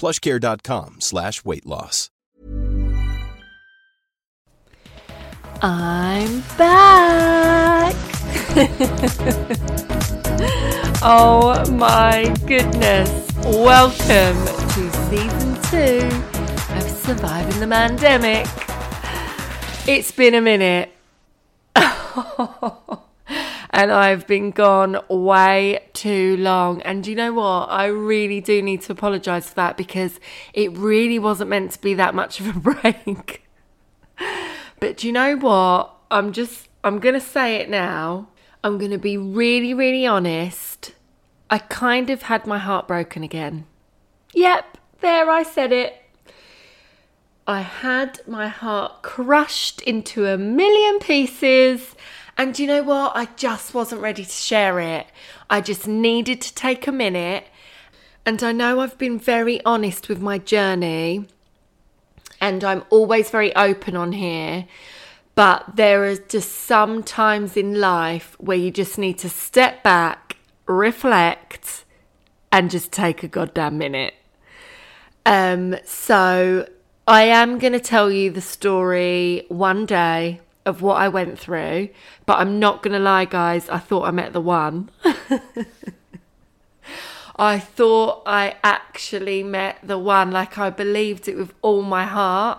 plushcare.com slash weight loss. I'm back. oh my goodness. Welcome to season two of Surviving the Mandemic. It's been a minute. and I've been gone way too long. And you know what? I really do need to apologise for that because it really wasn't meant to be that much of a break. but you know what? I'm just, I'm going to say it now. I'm going to be really, really honest. I kind of had my heart broken again. Yep, there I said it. I had my heart crushed into a million pieces and you know what? I just wasn't ready to share it. I just needed to take a minute. And I know I've been very honest with my journey, and I'm always very open on here. But there are just some times in life where you just need to step back, reflect, and just take a goddamn minute. Um, so I am going to tell you the story one day of what I went through, but I'm not going to lie, guys, I thought I met the one. I thought I actually met the one, like I believed it with all my heart,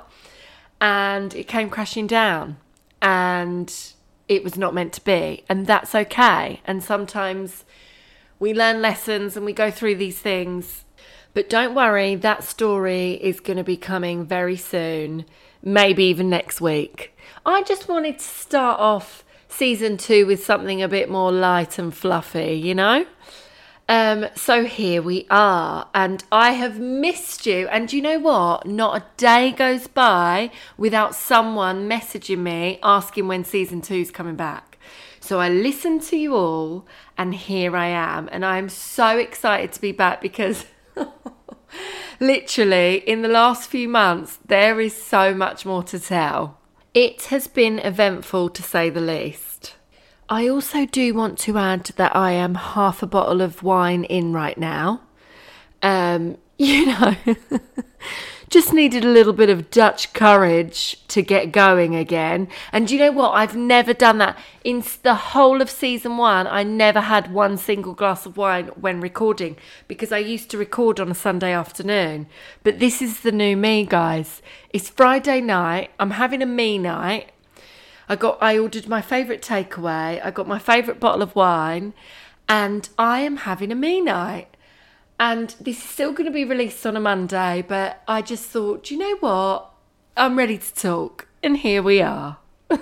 and it came crashing down, and it was not meant to be, and that's okay. And sometimes we learn lessons and we go through these things. But don't worry, that story is going to be coming very soon, maybe even next week. I just wanted to start off season two with something a bit more light and fluffy, you know? Um, so here we are, and I have missed you. And you know what? Not a day goes by without someone messaging me asking when season two is coming back. So I listened to you all, and here I am. And I'm so excited to be back because literally in the last few months, there is so much more to tell. It has been eventful to say the least. I also do want to add that I am half a bottle of wine in right now. Um, you know, just needed a little bit of Dutch courage to get going again. And you know what? I've never done that. In the whole of season one, I never had one single glass of wine when recording because I used to record on a Sunday afternoon. But this is the new me, guys. It's Friday night. I'm having a me night. I got I ordered my favourite takeaway. I got my favourite bottle of wine, and I am having a me night. And this is still going to be released on a Monday, but I just thought, you know what? I'm ready to talk. And here we are.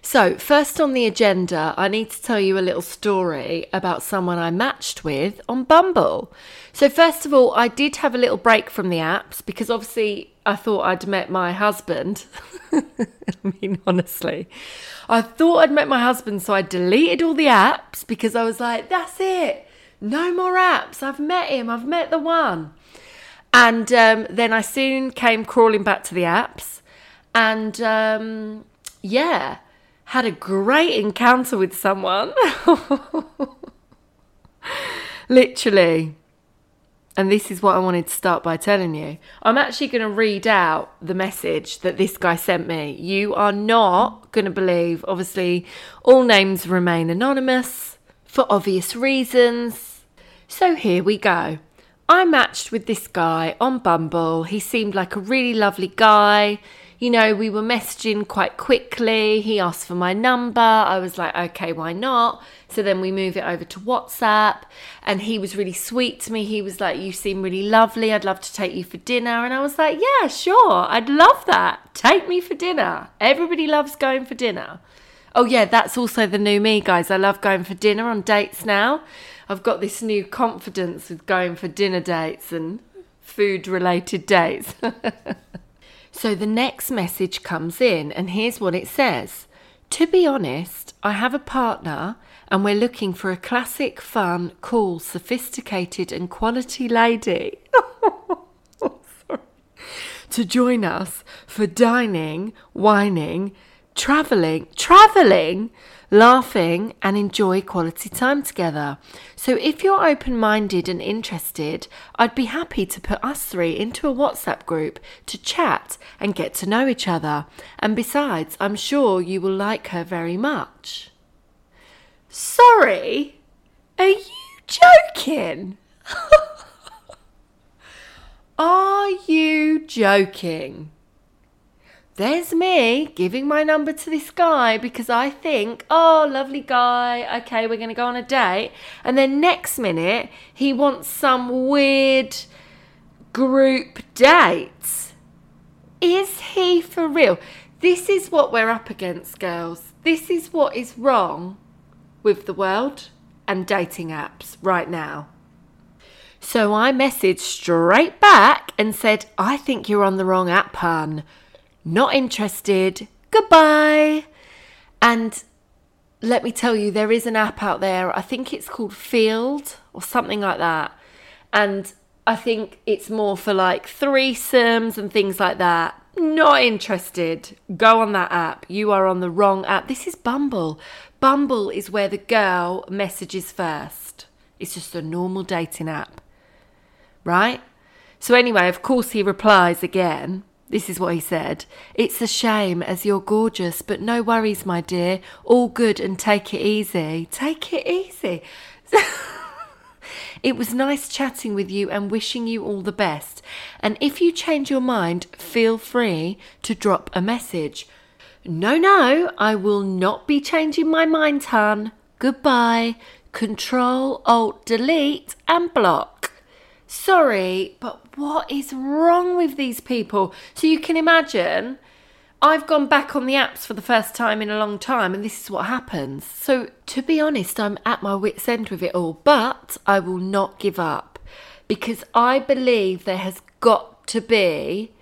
so, first on the agenda, I need to tell you a little story about someone I matched with on Bumble. So, first of all, I did have a little break from the apps because obviously I thought I'd met my husband. I mean, honestly, I thought I'd met my husband, so I deleted all the apps because I was like, that's it. No more apps. I've met him. I've met the one. And um, then I soon came crawling back to the apps and um, yeah, had a great encounter with someone. Literally. And this is what I wanted to start by telling you. I'm actually going to read out the message that this guy sent me. You are not going to believe, obviously, all names remain anonymous for obvious reasons. So here we go. I matched with this guy on Bumble. He seemed like a really lovely guy you know, we were messaging quite quickly. He asked for my number. I was like, okay, why not? So then we move it over to WhatsApp. And he was really sweet to me. He was like, You seem really lovely. I'd love to take you for dinner. And I was like, Yeah, sure. I'd love that. Take me for dinner. Everybody loves going for dinner. Oh, yeah, that's also the new me, guys. I love going for dinner on dates now. I've got this new confidence with going for dinner dates and food related dates. So the next message comes in, and here's what it says To be honest, I have a partner, and we're looking for a classic, fun, cool, sophisticated, and quality lady. to join us for dining, wining, traveling, traveling laughing, and enjoy quality time together. So, if you're open minded and interested, I'd be happy to put us three into a WhatsApp group to chat and get to know each other. And besides, I'm sure you will like her very much. Sorry? Are you joking? Are you joking? There's me giving my number to this guy because I think, oh, lovely guy, okay, we're going to go on a date. And then next minute, he wants some weird group date. Is he for real? This is what we're up against, girls. This is what is wrong with the world and dating apps right now. So I messaged straight back and said, I think you're on the wrong app, hun not interested, goodbye. And let me tell you, there is an app out there. I think it's called Feeld or something like that. And I think it's more for like threesomes and things like that. Not interested. Go on that app. You are on the wrong app. This is Bumble. Bumble is where the girl messages first. It's just a normal dating app. Right? So, anyway, of course, he replies again this is what he said. It's a shame as you're gorgeous, but no worries, my dear. All good and take it easy. Take it easy. it was nice chatting with you and wishing you all the best. And if you change your mind, feel free to drop a message. No, no, I will not be changing my mind, hun. Goodbye. Control, Alt, Delete, and block. Sorry, but what is wrong with these people? So you can imagine I've gone back on the apps for the first time in a long time, and this is what happens. So, to be honest, I'm at my wits' end with it all, but I will not give up because I believe there has got to be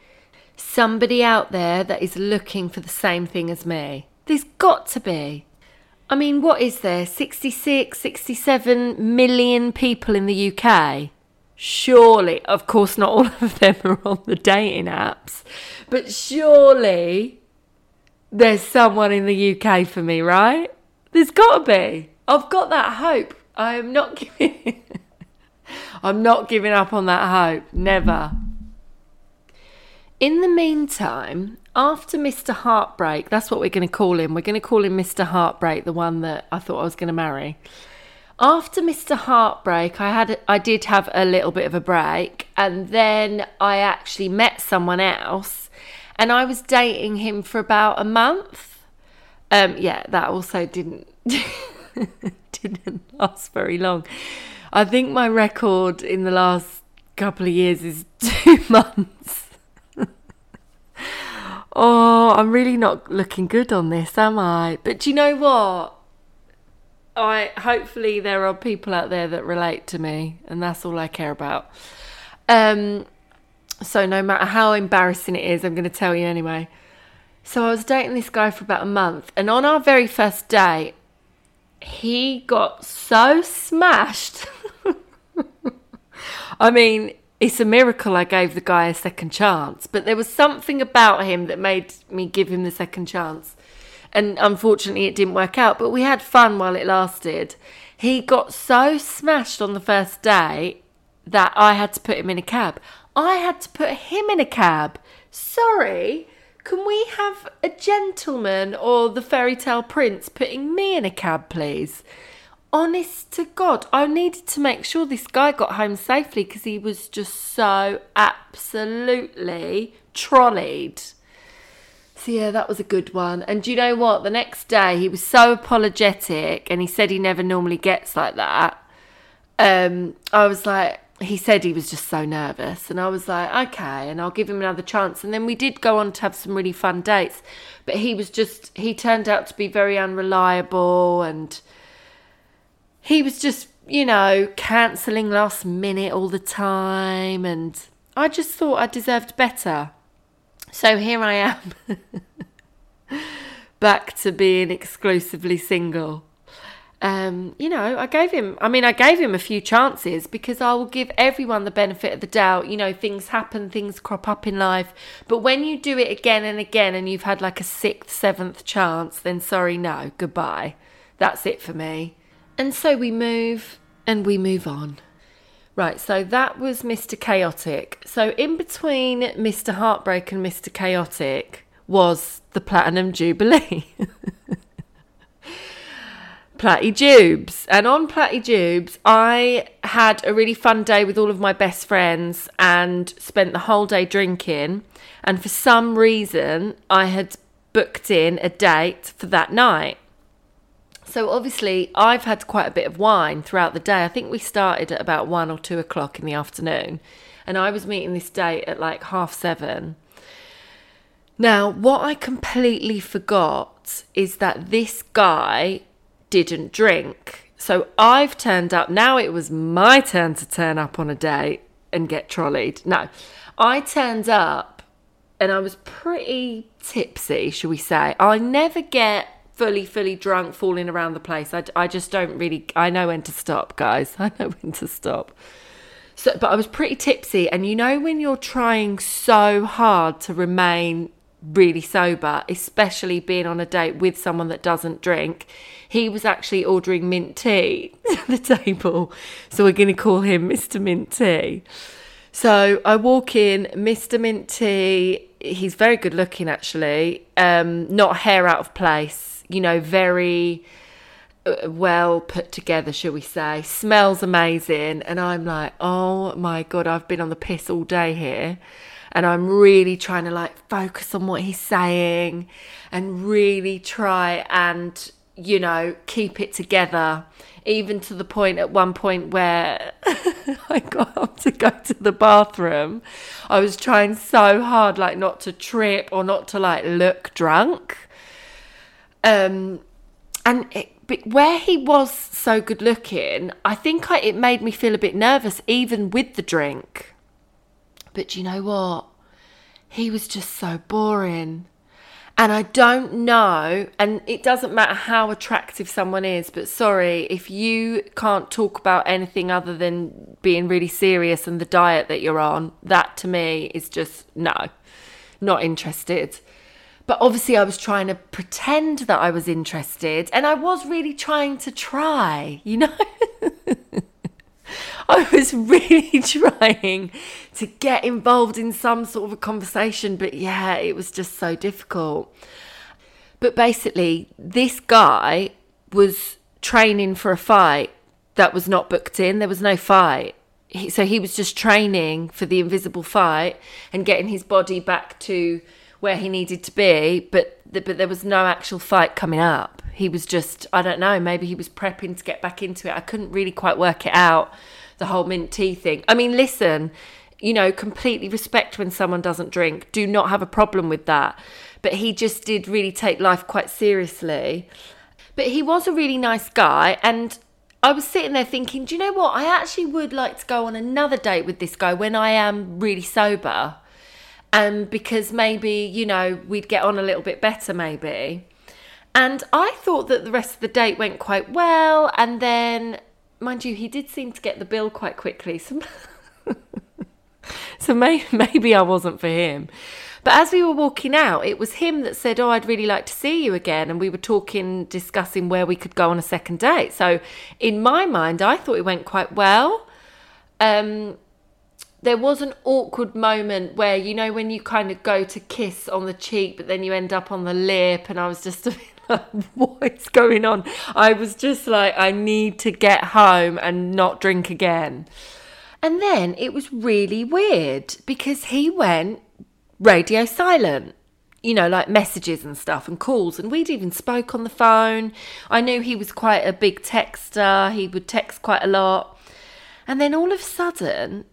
somebody out there that is looking for the same thing as me. There's got to be. I mean, what is there? 66, 67 million people in the UK surely, of course, not all of them are on the dating apps, but surely there's someone in the UK for me, right? There's got to be. I've got that hope. I am not giving. I'm not giving up on that hope. Never. In the meantime, after Mr. Heartbreak, that's what we're going to call him. We're going to call him Mr. Heartbreak, the one that I thought I was going to marry after Mr. Heartbreak, I had I did have a little bit of a break, and then I actually met someone else, and I was dating him for about a month. Um, yeah, that also didn't didn't last very long. I think my record in the last couple of years is two months. oh, I'm really not looking good on this, am I? But do you know what? I hopefully there are people out there that relate to me, and that's all I care about. Um, so no matter how embarrassing it is, I'm going to tell you anyway. So I was dating this guy for about a month, and on our very first date, he got so smashed. I mean, it's a miracle I gave the guy a second chance. But there was something about him that made me give him the second chance. And unfortunately, it didn't work out, but we had fun while it lasted. He got so smashed on the first day that I had to put him in a cab. I had to put him in a cab. Sorry, can we have a gentleman or the fairy tale prince putting me in a cab, please? Honest to God, I needed to make sure this guy got home safely because he was just so absolutely trolleyed. So yeah, that was a good one. And do you know what? The next day he was so apologetic and he said he never normally gets like that. Um, I was like, he said he was just so nervous and I was like, okay, and I'll give him another chance. And then we did go on to have some really fun dates. But he was just he turned out to be very unreliable and he was just, you know, cancelling last minute all the time and I just thought I deserved better. So here I am, back to being exclusively single. Um, you know, I gave him, I mean, I gave him a few chances because I will give everyone the benefit of the doubt. You know, things happen, things crop up in life. But when you do it again and again and you've had like a sixth, seventh chance, then sorry, no, goodbye. That's it for me. And so we move and we move on. Right, so that was Mr. Chaotic. So in between Mr. Heartbreak and Mr. Chaotic was the Platinum Jubilee. Platty Jubes. And on Platty Jubes, I had a really fun day with all of my best friends and spent the whole day drinking. And for some reason, I had booked in a date for that night. So obviously, I've had quite a bit of wine throughout the day. I think we started at about one or two o'clock in the afternoon, and I was meeting this date at like half seven. Now, what I completely forgot is that this guy didn't drink. So I've turned up. Now it was my turn to turn up on a date and get trolleyed. No, I turned up and I was pretty tipsy, shall we say. I never get fully, fully drunk, falling around the place. I, I just don't really, I know when to stop, guys. I know when to stop. So, but I was pretty tipsy. And you know, when you're trying so hard to remain really sober, especially being on a date with someone that doesn't drink, he was actually ordering mint tea at the table. So we're going to call him Mr. Mint Tea. So I walk in, Mr. Mint Tea. He's very good looking, actually. Um, not hair out of place you know, very uh, well put together, shall we say. Smells amazing. And I'm like, oh my God, I've been on the piss all day here. And I'm really trying to like focus on what he's saying and really try and, you know, keep it together. Even to the point at one point where I got up to go to the bathroom. I was trying so hard, like, not to trip or not to like look drunk um, and it, where he was so good looking, I think I, it made me feel a bit nervous, even with the drink. But you know what? He was just so boring. And I don't know, and it doesn't matter how attractive someone is, but sorry, if you can't talk about anything other than being really serious and the diet that you're on, that to me is just no, not interested. But obviously, I was trying to pretend that I was interested, and I was really trying to try, you know? I was really trying to get involved in some sort of a conversation, but yeah, it was just so difficult. But basically, this guy was training for a fight that was not booked in, there was no fight. So he was just training for the invisible fight and getting his body back to where he needed to be, but but there was no actual fight coming up. He was just I don't know, maybe he was prepping to get back into it. I couldn't really quite work it out. The whole mint tea thing. I mean, listen, you know, completely respect when someone doesn't drink. Do not have a problem with that. But he just did really take life quite seriously. But he was a really nice guy and I was sitting there thinking, do you know what? I actually would like to go on another date with this guy when I am really sober um, because maybe, you know, we'd get on a little bit better, maybe. And I thought that the rest of the date went quite well. And then, mind you, he did seem to get the bill quite quickly. So so may- maybe I wasn't for him. But as we were walking out, it was him that said, Oh, I'd really like to see you again. And we were talking, discussing where we could go on a second date. So in my mind, I thought it went quite well. Um, there was an awkward moment where, you know, when you kind of go to kiss on the cheek, but then you end up on the lip. And I was just like, What is going on? I was just like, I need to get home and not drink again. And then it was really weird because he went radio silent. You know, like messages and stuff and calls. And we'd even spoke on the phone. I knew he was quite a big texter. He would text quite a lot. And then all of a sudden,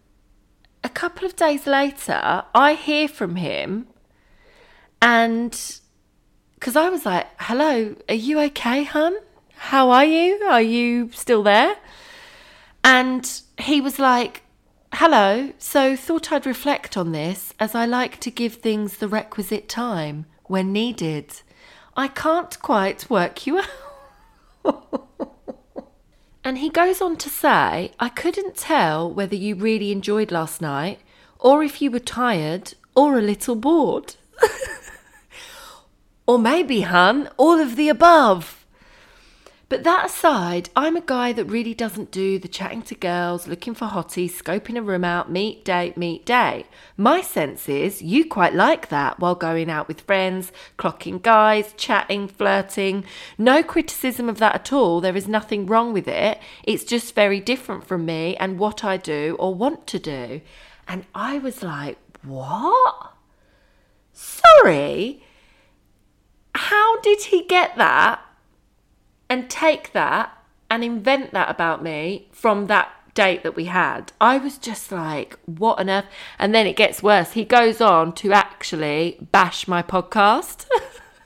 a couple of days later, I hear from him. And because I was like, hello, are you okay, hun? How are you? Are you still there? And he was like, Hello, so thought I'd reflect on this as I like to give things the requisite time when needed. I can't quite work you out. And he goes on to say, I couldn't tell whether you really enjoyed last night or if you were tired or a little bored. or maybe, hun, all of the above. But that aside, I'm a guy that really doesn't do the chatting to girls, looking for hotties, scoping a room out, meet, date, meet, day. My sense is you quite like that while going out with friends, clocking guys, chatting, flirting. No criticism of that at all. There is nothing wrong with it. It's just very different from me and what I do or want to do. And I was like, what? Sorry? How did he get that? And take that and invent that about me from that date that we had. I was just like, what on earth? And then it gets worse. He goes on to actually bash my podcast.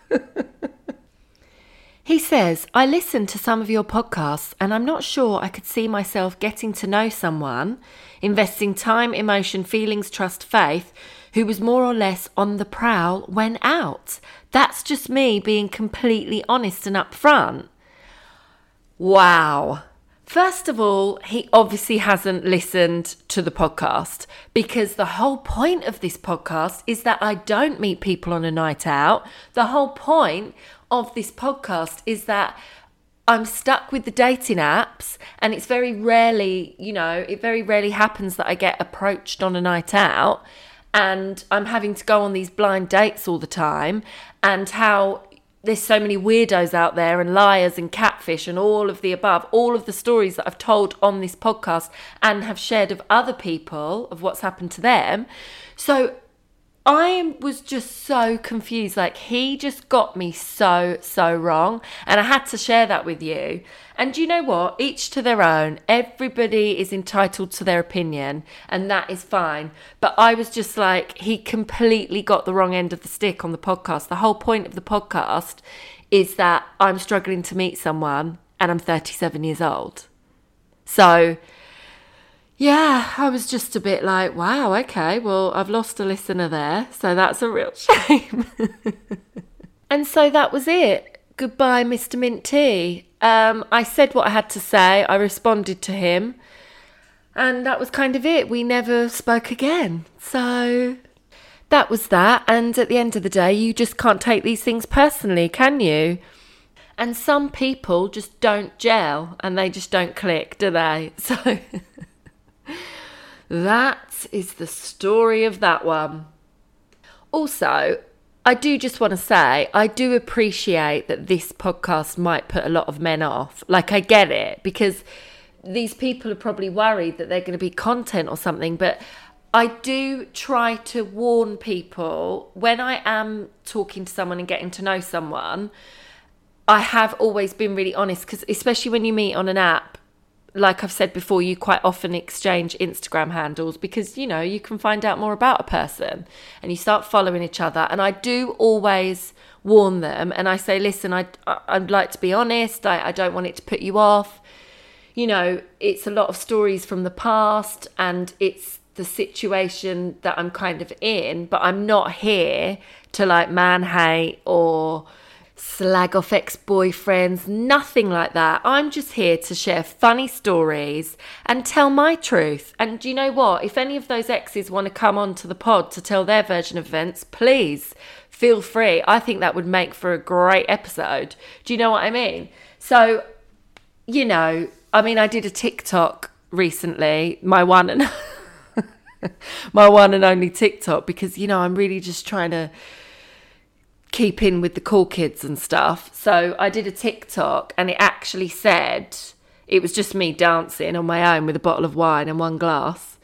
he says, I listened to some of your podcasts and I'm not sure I could see myself getting to know someone, investing time, emotion, feelings, trust, faith, who was more or less on the prowl when out. That's just me being completely honest and upfront. Wow. First of all, he obviously hasn't listened to the podcast because the whole point of this podcast is that I don't meet people on a night out. The whole point of this podcast is that I'm stuck with the dating apps, and it's very rarely, you know, it very rarely happens that I get approached on a night out and I'm having to go on these blind dates all the time, and how there's so many weirdos out there and liars and catfish and all of the above, all of the stories that I've told on this podcast and have shared of other people of what's happened to them. So I was just so confused. Like, he just got me so, so wrong. And I had to share that with you. And you know what? Each to their own. Everybody is entitled to their opinion, and that is fine. But I was just like, he completely got the wrong end of the stick on the podcast. The whole point of the podcast is that I'm struggling to meet someone and I'm 37 years old. So, yeah, I was just a bit like, wow, okay, well, I've lost a listener there, so that's a real shame. and so that was it. Goodbye, Mr. Mint Tea. Um, I said what I had to say, I responded to him, and that was kind of it. We never spoke again. So that was that. And at the end of the day, you just can't take these things personally, can you? And some people just don't gel and they just don't click, do they? So. That is the story of that one. Also, I do just want to say, I do appreciate that this podcast might put a lot of men off. Like, I get it because these people are probably worried that they're going to be content or something, but I do try to warn people when I am talking to someone and getting to know someone. I have always been really honest because, especially when you meet on an app, like I've said before, you quite often exchange Instagram handles because you know you can find out more about a person and you start following each other. And I do always warn them and I say, listen, I, I'd like to be honest, I, I don't want it to put you off. You know, it's a lot of stories from the past and it's the situation that I'm kind of in, but I'm not here to like man hate or slag off ex boyfriends, nothing like that. I'm just here to share funny stories and tell my truth. And do you know what? If any of those exes want to come onto the pod to tell their version of events, please feel free. I think that would make for a great episode. Do you know what I mean? So, you know, I mean, I did a TikTok recently, my one and my one and only TikTok, because you know I'm really just trying to keep in with the cool kids and stuff. So I did a TikTok and it actually said it was just me dancing on my own with a bottle of wine and one glass.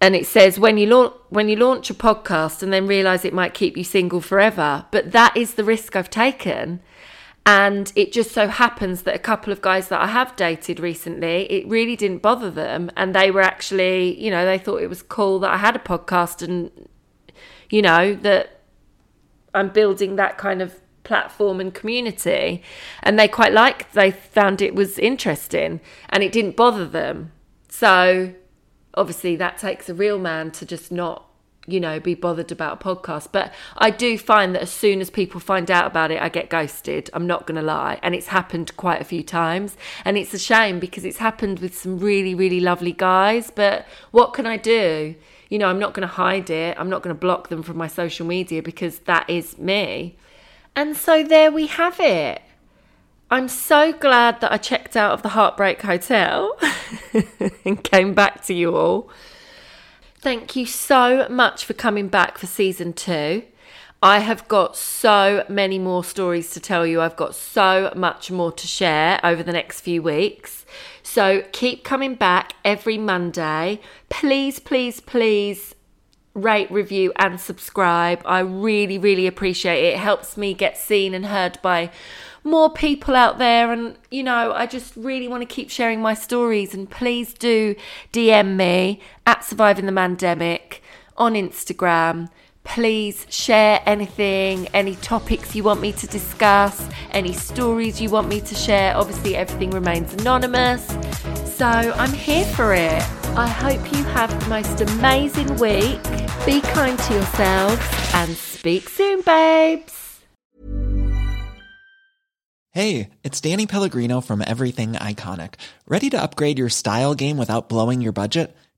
And it says when you launch when you launch a podcast and then realize it might keep you single forever, but that is the risk I've taken. And it just so happens that a couple of guys that I have dated recently, it really didn't bother them. And they were actually, you know, they thought it was cool that I had a podcast and, you know, that I'm building that kind of platform and community. And they quite liked, they found it was interesting and it didn't bother them. So obviously that takes a real man to just not you know, be bothered about a podcast. But I do find that as soon as people find out about it, I get ghosted. I'm not going to lie. And it's happened quite a few times. And it's a shame because it's happened with some really, really lovely guys. But what can I do? You know, I'm not going to hide it. I'm not going to block them from my social media because that is me. And so there we have it. I'm so glad that I checked out of the Heartbreak Hotel and came back to you all. Thank you so much for coming back for season two. I have got so many more stories to tell you. I've got so much more to share over the next few weeks. So keep coming back every Monday. Please, please, please rate, review, and subscribe. I really, really appreciate it. It helps me get seen and heard by more people out there. And, you know, I just really want to keep sharing my stories. And please do DM me at Surviving the Mandemic on Instagram please share anything, any topics you want me to discuss, any stories you want me to share. Obviously, everything remains anonymous. So I'm here for it. I hope you have the most amazing week. Be kind to yourselves and speak soon, babes. Hey, it's Danny Pellegrino from Everything Iconic. Ready to upgrade your style game without blowing your budget?